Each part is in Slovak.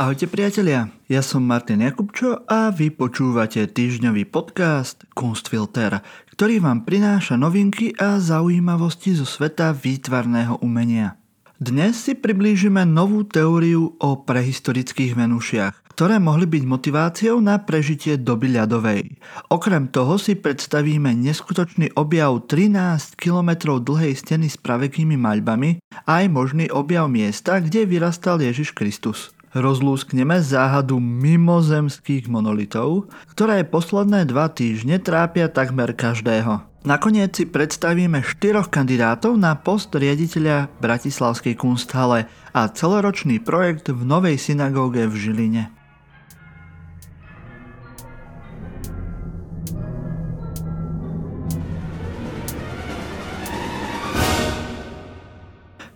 Ahojte priatelia, ja som Martin Jakubčo a vy počúvate týždňový podcast Kunstfilter, ktorý vám prináša novinky a zaujímavosti zo sveta výtvarného umenia. Dnes si priblížime novú teóriu o prehistorických Venušiach, ktoré mohli byť motiváciou na prežitie doby ľadovej. Okrem toho si predstavíme neskutočný objav 13 km dlhej steny s pravekými maľbami a aj možný objav miesta, kde vyrastal Ježiš Kristus rozlúskneme záhadu mimozemských monolitov, ktoré posledné dva týždne trápia takmer každého. Nakoniec si predstavíme štyroch kandidátov na post riaditeľa Bratislavskej kunsthale a celoročný projekt v novej synagóge v Žiline.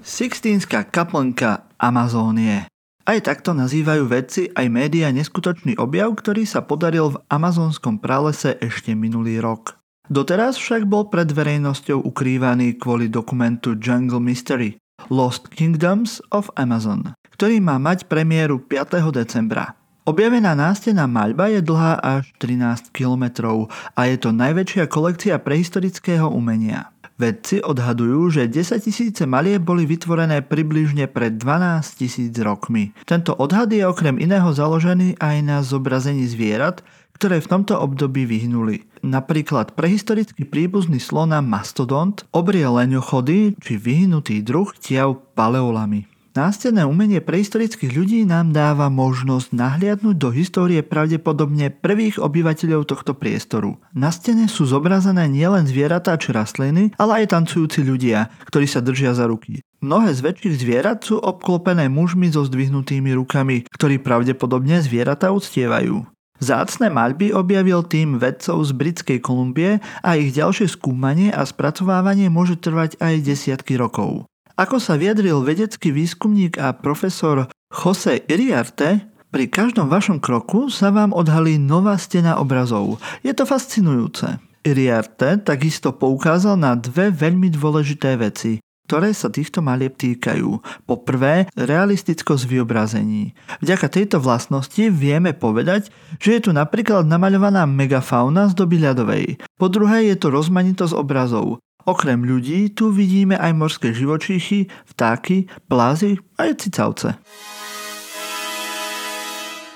Sixtínska kaplnka Amazónie. Aj takto nazývajú vedci aj médiá neskutočný objav, ktorý sa podaril v amazonskom pralese ešte minulý rok. Doteraz však bol pred verejnosťou ukrývaný kvôli dokumentu Jungle Mystery Lost Kingdoms of Amazon, ktorý má mať premiéru 5. decembra. Objavená nástená maľba je dlhá až 13 km a je to najväčšia kolekcia prehistorického umenia. Vedci odhadujú, že 10 tisíce malieb boli vytvorené približne pred 12 tisíc rokmi. Tento odhad je okrem iného založený aj na zobrazení zvierat, ktoré v tomto období vyhnuli. Napríklad prehistorický príbuzný slona mastodont, obrie leňochody či vyhnutý druh tiav paleolami. Nástenné umenie prehistorických ľudí nám dáva možnosť nahliadnúť do histórie pravdepodobne prvých obyvateľov tohto priestoru. Na stene sú zobrazené nielen zvieratá či rastliny, ale aj tancujúci ľudia, ktorí sa držia za ruky. Mnohé z väčších zvierat sú obklopené mužmi so zdvihnutými rukami, ktorí pravdepodobne zvieratá uctievajú. Zácne maľby objavil tým vedcov z Britskej Kolumbie a ich ďalšie skúmanie a spracovávanie môže trvať aj desiatky rokov. Ako sa vyjadril vedecký výskumník a profesor Jose Iriarte, pri každom vašom kroku sa vám odhalí nová stena obrazov. Je to fascinujúce. Iriarte takisto poukázal na dve veľmi dôležité veci, ktoré sa týchto malieb týkajú. Po prvé, realistickosť vyobrazení. Vďaka tejto vlastnosti vieme povedať, že je tu napríklad namaľovaná megafauna z doby ľadovej. Po druhé je to rozmanitosť obrazov. Okrem ľudí tu vidíme aj morské živočíchy, vtáky, plázy aj cicavce.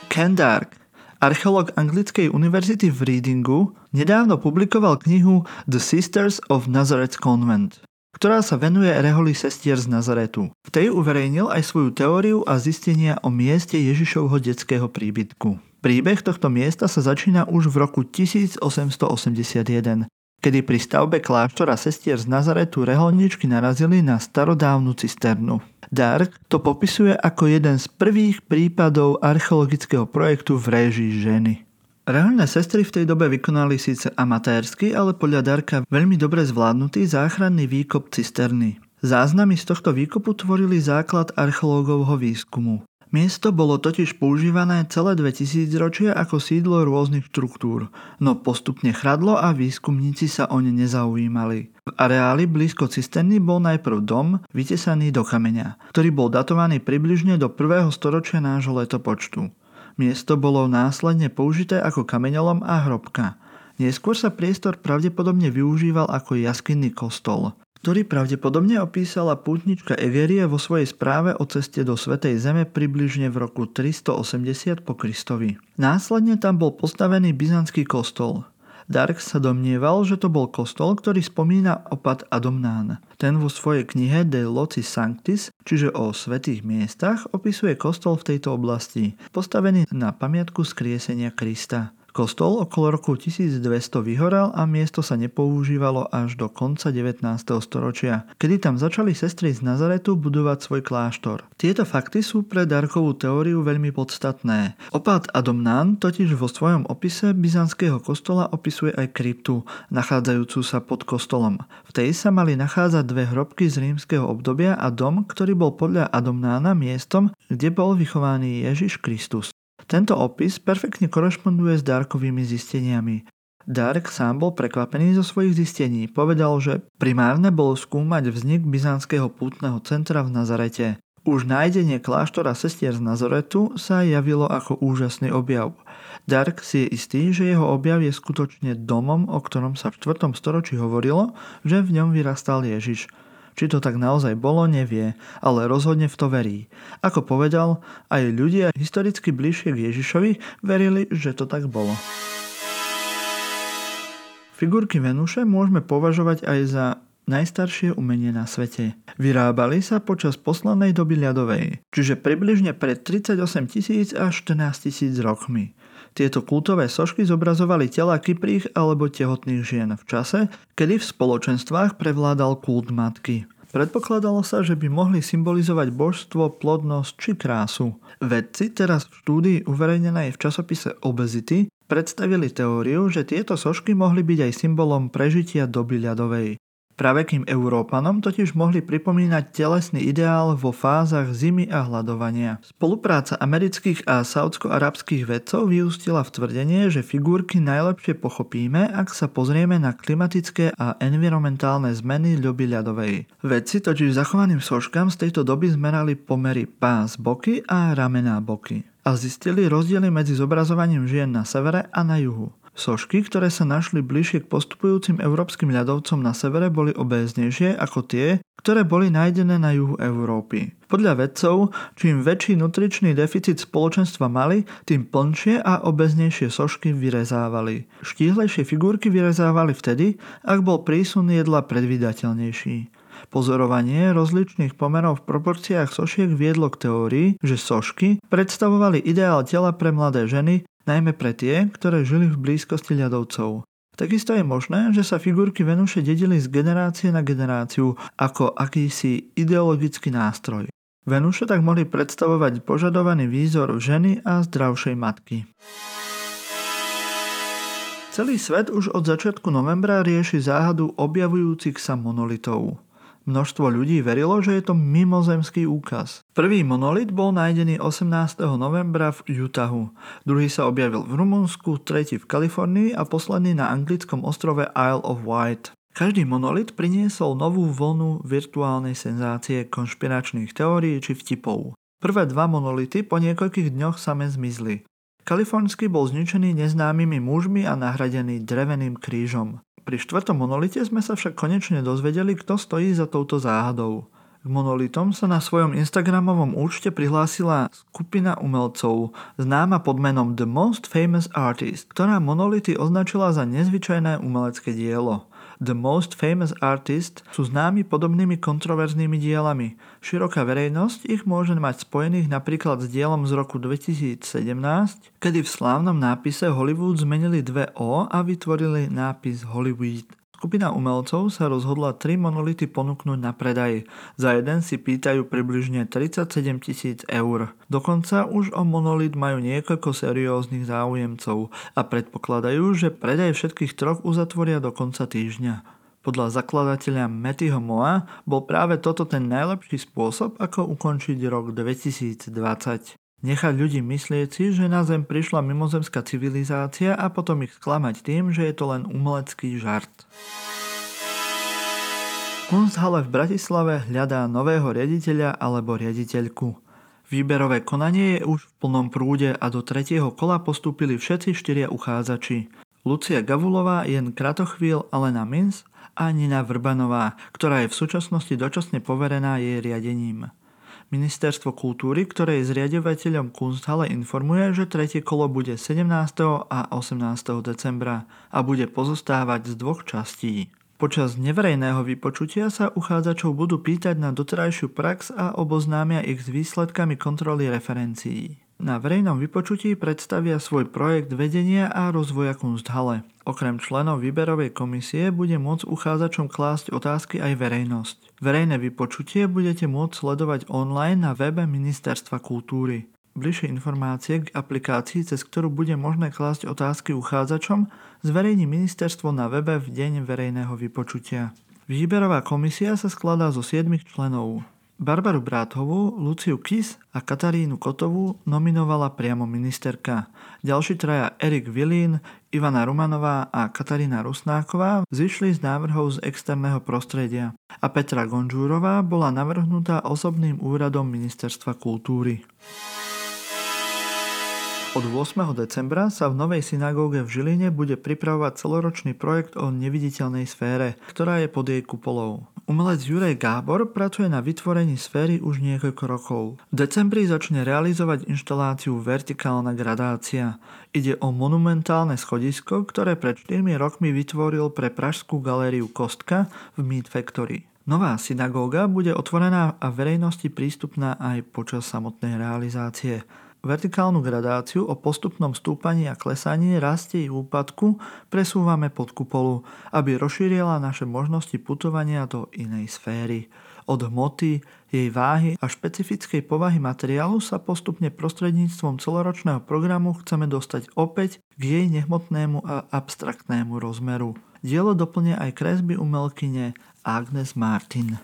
Ken Dark, archeológ Anglickej univerzity v Readingu, nedávno publikoval knihu The Sisters of Nazareth Convent, ktorá sa venuje reholi sestier z Nazaretu. V tej uverejnil aj svoju teóriu a zistenia o mieste Ježišovho detského príbytku. Príbeh tohto miesta sa začína už v roku 1881, kedy pri stavbe kláštora sestier z Nazaretu reholničky narazili na starodávnu cisternu. Dark to popisuje ako jeden z prvých prípadov archeologického projektu v réžii ženy. Reálne sestry v tej dobe vykonali síce amatérsky, ale podľa Darka veľmi dobre zvládnutý záchranný výkop cisterny. Záznamy z tohto výkopu tvorili základ archeológovho výskumu. Miesto bolo totiž používané celé 2000 ročia ako sídlo rôznych štruktúr, no postupne chradlo a výskumníci sa o ne nezaujímali. V areáli blízko cisterny bol najprv dom vytesaný do kameňa, ktorý bol datovaný približne do 1. storočia nášho letopočtu. Miesto bolo následne použité ako kameňolom a hrobka. Neskôr sa priestor pravdepodobne využíval ako jaskinný kostol ktorý pravdepodobne opísala pútnička Egerie vo svojej správe o ceste do Svetej Zeme približne v roku 380 po Kristovi. Následne tam bol postavený byzantský kostol. Dark sa domnieval, že to bol kostol, ktorý spomína opat Adomnán. Ten vo svojej knihe De Loci Sanctis, čiže o svetých miestach, opisuje kostol v tejto oblasti, postavený na pamiatku skriesenia Krista. Kostol okolo roku 1200 vyhoral a miesto sa nepoužívalo až do konca 19. storočia, kedy tam začali sestry z Nazaretu budovať svoj kláštor. Tieto fakty sú pre Darkovú teóriu veľmi podstatné. Opát Adomnán totiž vo svojom opise byzantského kostola opisuje aj kryptu, nachádzajúcu sa pod kostolom. V tej sa mali nachádzať dve hrobky z rímskeho obdobia a dom, ktorý bol podľa Adomnána miestom, kde bol vychovaný Ježiš Kristus. Tento opis perfektne korešponduje s Darkovými zisteniami. Dark sám bol prekvapený zo svojich zistení. Povedal, že primárne bolo skúmať vznik byzantského pútneho centra v Nazarete. Už nájdenie kláštora sestier z Nazoretu sa javilo ako úžasný objav. Dark si je istý, že jeho objav je skutočne domom, o ktorom sa v 4. storočí hovorilo, že v ňom vyrastal Ježiš. Či to tak naozaj bolo, nevie, ale rozhodne v to verí. Ako povedal, aj ľudia historicky bližšie k Ježišovi verili, že to tak bolo. Figurky Venuše môžeme považovať aj za najstaršie umenie na svete. Vyrábali sa počas poslednej doby ľadovej, čiže približne pred 38 tisíc až 14 tisíc rokmi. Tieto kultové sošky zobrazovali tela kyprých alebo tehotných žien v čase, kedy v spoločenstvách prevládal kult matky. Predpokladalo sa, že by mohli symbolizovať božstvo, plodnosť či krásu. Vedci teraz v štúdii uverejnenej v časopise Obesity predstavili teóriu, že tieto sošky mohli byť aj symbolom prežitia doby ľadovej. Pravekým Európanom totiž mohli pripomínať telesný ideál vo fázach zimy a hľadovania. Spolupráca amerických a saudsko-arabských vedcov vyústila v tvrdenie, že figurky najlepšie pochopíme, ak sa pozrieme na klimatické a environmentálne zmeny ľuby ľadovej. Vedci totiž zachovaným soškám z tejto doby zmerali pomery pás boky a ramená boky a zistili rozdiely medzi zobrazovaním žien na severe a na juhu. Sošky, ktoré sa našli bližšie k postupujúcim európskym ľadovcom na severe, boli obéznejšie ako tie, ktoré boli nájdené na juhu Európy. Podľa vedcov, čím väčší nutričný deficit spoločenstva mali, tým plnšie a obeznejšie sošky vyrezávali. Štíhlejšie figurky vyrezávali vtedy, ak bol prísun jedla predvydateľnejší. Pozorovanie rozličných pomerov v proporciách sošiek viedlo k teórii, že sošky predstavovali ideál tela pre mladé ženy najmä pre tie, ktoré žili v blízkosti ľadovcov. Takisto je možné, že sa figurky Venuše dedili z generácie na generáciu ako akýsi ideologický nástroj. Venuše tak mohli predstavovať požadovaný výzor ženy a zdravšej matky. Celý svet už od začiatku novembra rieši záhadu objavujúcich sa monolitov. Množstvo ľudí verilo, že je to mimozemský úkaz. Prvý monolit bol nájdený 18. novembra v Utahu. Druhý sa objavil v Rumunsku, tretí v Kalifornii a posledný na anglickom ostrove Isle of Wight. Každý monolit priniesol novú vlnu virtuálnej senzácie, konšpiračných teórií či vtipov. Prvé dva monolity po niekoľkých dňoch same zmizli. Kalifornský bol zničený neznámymi mužmi a nahradený dreveným krížom. Pri štvrtom monolite sme sa však konečne dozvedeli, kto stojí za touto záhadou. K monolitom sa na svojom Instagramovom účte prihlásila skupina umelcov, známa pod menom The Most Famous Artist, ktorá monolity označila za nezvyčajné umelecké dielo. The Most Famous Artist sú známi podobnými kontroverznými dielami. Široká verejnosť ich môže mať spojených napríklad s dielom z roku 2017, kedy v slávnom nápise Hollywood zmenili dve O a vytvorili nápis Hollywood. Skupina umelcov sa rozhodla tri monolity ponúknuť na predaj. Za jeden si pýtajú približne 37 tisíc eur. Dokonca už o monolit majú niekoľko serióznych záujemcov a predpokladajú, že predaj všetkých troch uzatvoria do konca týždňa. Podľa zakladateľa Mattyho Moa bol práve toto ten najlepší spôsob, ako ukončiť rok 2020. Nechať ľudí myslieť si, že na Zem prišla mimozemská civilizácia a potom ich sklamať tým, že je to len umelecký žart. Kunsthalle v Bratislave hľadá nového riaditeľa alebo riaditeľku. Výberové konanie je už v plnom prúde a do tretieho kola postúpili všetci štyria uchádzači. Lucia Gavulová, Jen Kratochvíl, Alena Mins a Nina Vrbanová, ktorá je v súčasnosti dočasne poverená jej riadením. Ministerstvo kultúry, ktoré je zriadovateľom Kunsthalle, informuje, že tretie kolo bude 17. a 18. decembra a bude pozostávať z dvoch častí. Počas neverejného vypočutia sa uchádzačov budú pýtať na doterajšiu prax a oboznámia ich s výsledkami kontroly referencií. Na verejnom vypočutí predstavia svoj projekt vedenia a rozvoja Kunsthalle. Okrem členov výberovej komisie bude môcť uchádzačom klásť otázky aj verejnosť. Verejné vypočutie budete môcť sledovať online na webe Ministerstva kultúry. Bližšie informácie k aplikácii, cez ktorú bude možné klásť otázky uchádzačom, zverejní ministerstvo na webe v deň verejného vypočutia. Výberová komisia sa skladá zo 7 členov. Barbaru Bráthovú, Luciu Kis a Katarínu Kotovú nominovala priamo ministerka. Ďalší traja Erik Vilín, Ivana Rumanová a Katarína Rusnáková zišli z návrhov z externého prostredia a Petra Gonžúrová bola navrhnutá osobným úradom Ministerstva kultúry. Od 8. decembra sa v novej synagóge v Žiline bude pripravovať celoročný projekt o neviditeľnej sfére, ktorá je pod jej kupolou. Umelec Juraj Gábor pracuje na vytvorení sféry už niekoľko rokov. V decembri začne realizovať inštaláciu Vertikálna gradácia. Ide o monumentálne schodisko, ktoré pred 4 rokmi vytvoril pre Pražskú galériu Kostka v Meat Factory. Nová synagóga bude otvorená a verejnosti prístupná aj počas samotnej realizácie. Vertikálnu gradáciu o postupnom stúpaní a klesaní, rastie i úpadku presúvame pod kupolu, aby rozšírila naše možnosti putovania do inej sféry. Od hmoty, jej váhy a špecifickej povahy materiálu sa postupne prostredníctvom celoročného programu chceme dostať opäť k jej nehmotnému a abstraktnému rozmeru. Dielo doplne aj kresby umelkyne Agnes Martin.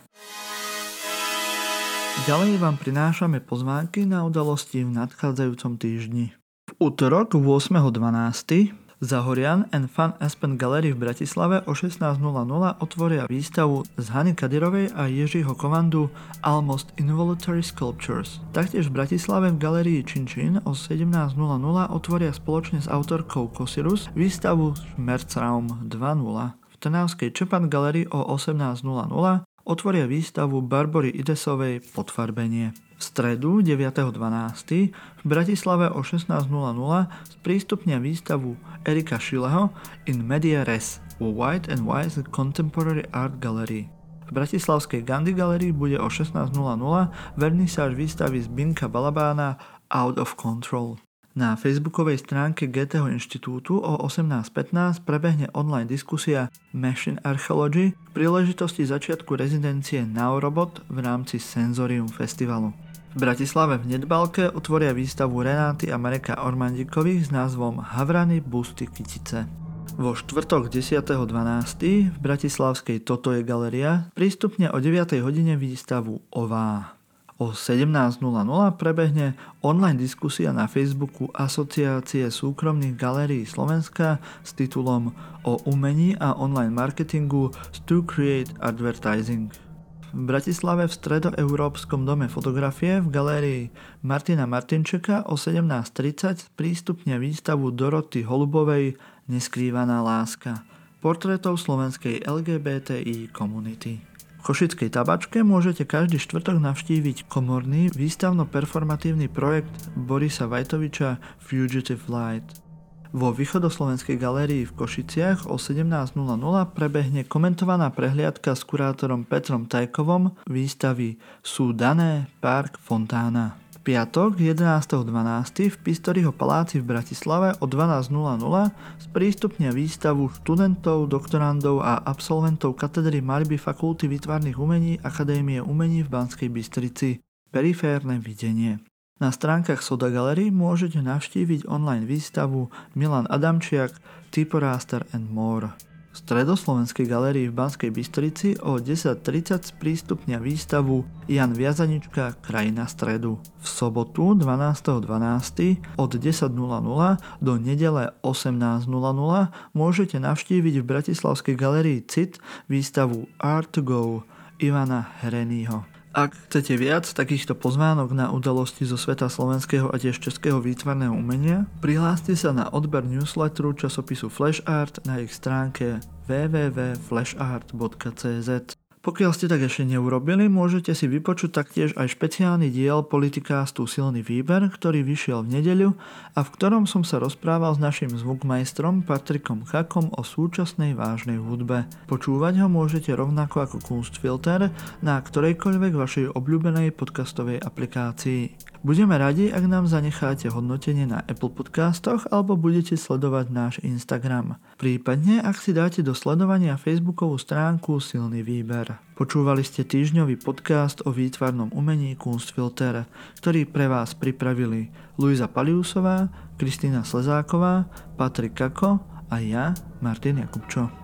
Ďalej vám prinášame pozvánky na udalosti v nadchádzajúcom týždni. V útorok 8.12. Zahorian and Fun Aspen Gallery v Bratislave o 16.00 otvoria výstavu z Hany Kadirovej a Ježiho Kovandu Almost Involuntary Sculptures. Taktiež v Bratislave v galerii Činčin o 17.00 otvoria spoločne s autorkou Kosirus výstavu Schmerzraum 2.0. V Trnavskej Čepan Gallery o 18.00 otvoria výstavu Barbory Idesovej Podfarbenie. V stredu 9.12. v Bratislave o 16.00 sprístupnia výstavu Erika Šileho In Media Res vo White and Wise Contemporary Art Gallery. V bratislavskej Gandhi Gallery bude o 16.00 vernisáž výstavy z Binka Balabána Out of Control. Na facebookovej stránke GTH inštitútu o 18.15 prebehne online diskusia Machine Archaeology k príležitosti začiatku rezidencie Naurobot v rámci Senzorium festivalu. V Bratislave v Nedbalke otvoria výstavu Renáty a Mareka Ormandikových s názvom Havrany busty kytice. Vo štvrtok 10.12. v Bratislavskej Toto je galeria prístupne o 9. hodine výstavu Ová. O 17.00 prebehne online diskusia na Facebooku Asociácie súkromných galérií Slovenska s titulom o umení a online marketingu To Create Advertising. V Bratislave v Stredoeurópskom dome fotografie v galérii Martina Martinčeka o 17.30 prístupne výstavu Doroty Holubovej Neskrývaná láska portrétov slovenskej LGBTI komunity. Košickej tabačke môžete každý štvrtok navštíviť komorný výstavno-performatívny projekt Borisa Vajtoviča Fugitive Light. Vo východoslovenskej galérii v Košiciach o 17.00 prebehne komentovaná prehliadka s kurátorom Petrom Tajkovom výstavy Sú dané Park Fontána piatok 11.12. v Pistoriho paláci v Bratislave o 12.00 sprístupnia výstavu študentov, doktorandov a absolventov katedry malby Fakulty výtvarných umení Akadémie umení v Banskej Bystrici. Periférne videnie. Na stránkach Soda Gallery môžete navštíviť online výstavu Milan Adamčiak, Typoraster and More stredoslovenskej galérii v Banskej Bystrici o 10.30 sprístupnia výstavu Jan Viazanička Krajina stredu. V sobotu 12.12. od 10.00 do nedele 18.00 môžete navštíviť v Bratislavskej galérii CIT výstavu Art Go Ivana Herenyho. Ak chcete viac takýchto pozvánok na udalosti zo sveta slovenského a tiež českého výtvarného umenia, prihláste sa na odber newsletteru časopisu Flash Art na ich stránke www.flashart.cz. Pokiaľ ste tak ešte neurobili, môžete si vypočuť taktiež aj špeciálny diel Politikástu Silný výber, ktorý vyšiel v nedeľu a v ktorom som sa rozprával s našim zvukmajstrom Patrikom Chakom o súčasnej vážnej hudbe. Počúvať ho môžete rovnako ako Kunstfilter na ktorejkoľvek vašej obľúbenej podcastovej aplikácii. Budeme radi, ak nám zanecháte hodnotenie na Apple Podcastoch alebo budete sledovať náš Instagram. Prípadne, ak si dáte do sledovania Facebookovú stránku Silný výber. Počúvali ste týždňový podcast o výtvarnom umení Kunstfilter, ktorý pre vás pripravili Luisa Paliusová, Kristýna Slezáková, Patrik Kako a ja, Martin Jakubčo.